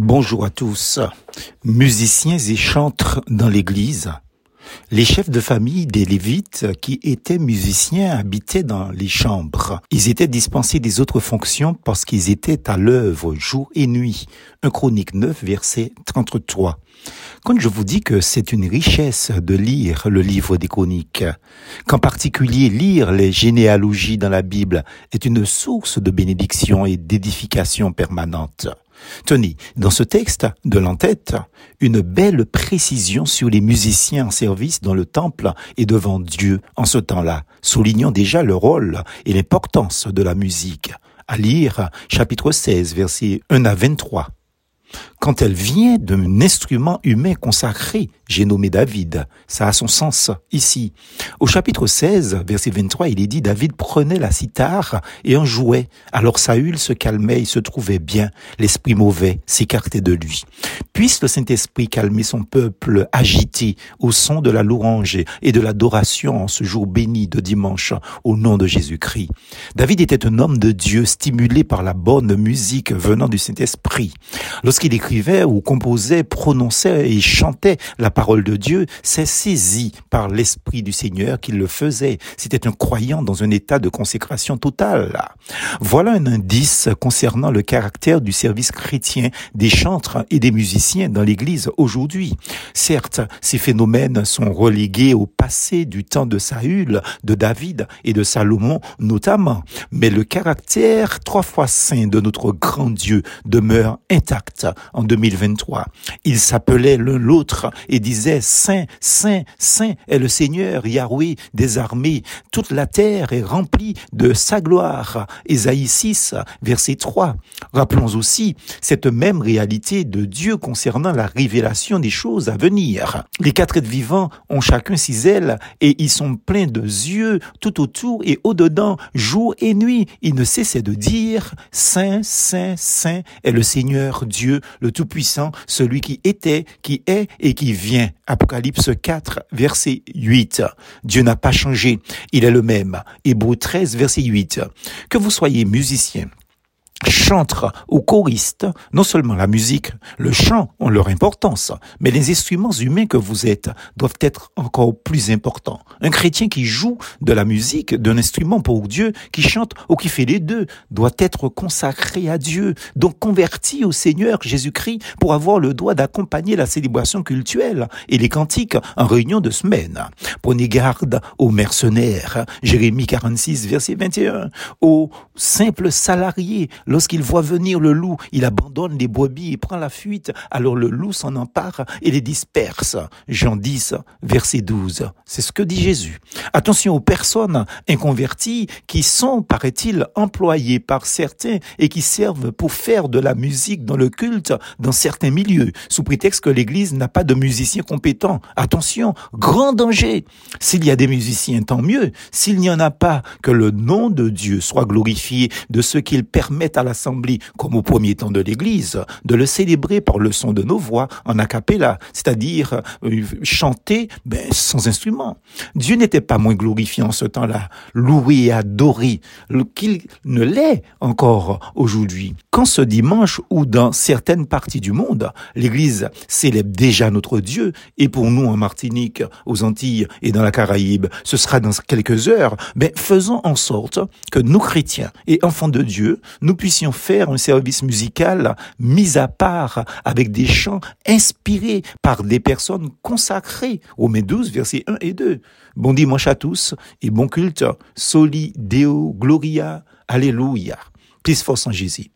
Bonjour à tous. Musiciens et chantres dans l'église. Les chefs de famille des Lévites qui étaient musiciens habitaient dans les chambres. Ils étaient dispensés des autres fonctions parce qu'ils étaient à l'œuvre jour et nuit. Un chronique 9 verset 33. Quand je vous dis que c'est une richesse de lire le livre des chroniques, qu'en particulier lire les généalogies dans la Bible est une source de bénédiction et d'édification permanente. Tony, dans ce texte de l'entête, une belle précision sur les musiciens en service dans le temple et devant Dieu en ce temps-là, soulignant déjà le rôle et l'importance de la musique. À lire chapitre 16, versets 1 à 23 quand elle vient d'un instrument humain consacré, j'ai nommé David. Ça a son sens ici. Au chapitre 16, verset 23, il est dit David prenait la cithare et en jouait. Alors Saül se calmait, il se trouvait bien. L'esprit mauvais s'écartait de lui. Puisse le Saint-Esprit calmer son peuple agité au son de la louange et de l'adoration en ce jour béni de dimanche au nom de Jésus-Christ. David était un homme de Dieu stimulé par la bonne musique venant du Saint-Esprit. Lorsqu'il écrivait ou composait, prononçait et chantait la parole de Dieu, c'est saisi par l'Esprit du Seigneur qu'il le faisait. C'était un croyant dans un état de consécration totale. Voilà un indice concernant le caractère du service chrétien des chantres et des musiciens dans l'Église aujourd'hui. Certes, ces phénomènes sont relégués au passé du temps de Saül, de David et de Salomon notamment, mais le caractère trois fois saint de notre grand Dieu demeure intact en 2023. Ils s'appelaient l'un l'autre et disaient Saint, Saint, Saint est le Seigneur Yahweh des armées. Toute la terre est remplie de sa gloire. Ésaïe 6, verset 3. Rappelons aussi cette même réalité de Dieu concernant la révélation des choses à venir. Les quatre êtres vivants ont chacun six ailes et ils sont pleins de yeux tout autour et au-dedans, jour et nuit. Ils ne cessaient de dire Saint, Saint, Saint est le Seigneur Dieu, le Tout-Puissant, celui qui était, qui est et qui vient. Apocalypse 4, verset 8. Dieu n'a pas changé, il est le même. Hébreu 13, verset 8. Que vous soyez musicien, chantre ou choriste, non seulement la musique, le chant ont leur importance, mais les instruments humains que vous êtes doivent être encore plus importants. Un chrétien qui joue de la musique, d'un instrument pour Dieu, qui chante ou qui fait les deux, doit être consacré à Dieu, donc converti au Seigneur Jésus-Christ pour avoir le droit d'accompagner la célébration cultuelle et les cantiques en réunion de semaine. Prenez garde aux mercenaires, Jérémie 46, verset 21, aux simples salariés, Lorsqu'il voit venir le loup, il abandonne les brebis et prend la fuite. Alors le loup s'en empare et les disperse. Jean 10, verset 12. C'est ce que dit Jésus. Attention aux personnes inconverties qui sont, paraît-il, employées par certains et qui servent pour faire de la musique dans le culte dans certains milieux, sous prétexte que l'Église n'a pas de musiciens compétents. Attention, grand danger. S'il y a des musiciens, tant mieux. S'il n'y en a pas, que le nom de Dieu soit glorifié de ce qu'il permet à l'Assemblée, comme au premier temps de l'Église, de le célébrer par le son de nos voix en a cappella, c'est-à-dire euh, chanter ben, sans instrument. Dieu n'était pas moins glorifié en ce temps-là, loué et adoré qu'il ne l'est encore aujourd'hui. Quand ce dimanche ou dans certaines parties du monde, l'Église célèbre déjà notre Dieu, et pour nous en Martinique, aux Antilles et dans la Caraïbe, ce sera dans quelques heures, ben, faisons en sorte que nous chrétiens et enfants de Dieu, nous puissions puissions faire un service musical mis à part avec des chants inspirés par des personnes consacrées. Romains 12, versets 1 et 2. Bon dimanche à tous et bon culte. Soli Deo Gloria. Alléluia. Plus force en Jésus.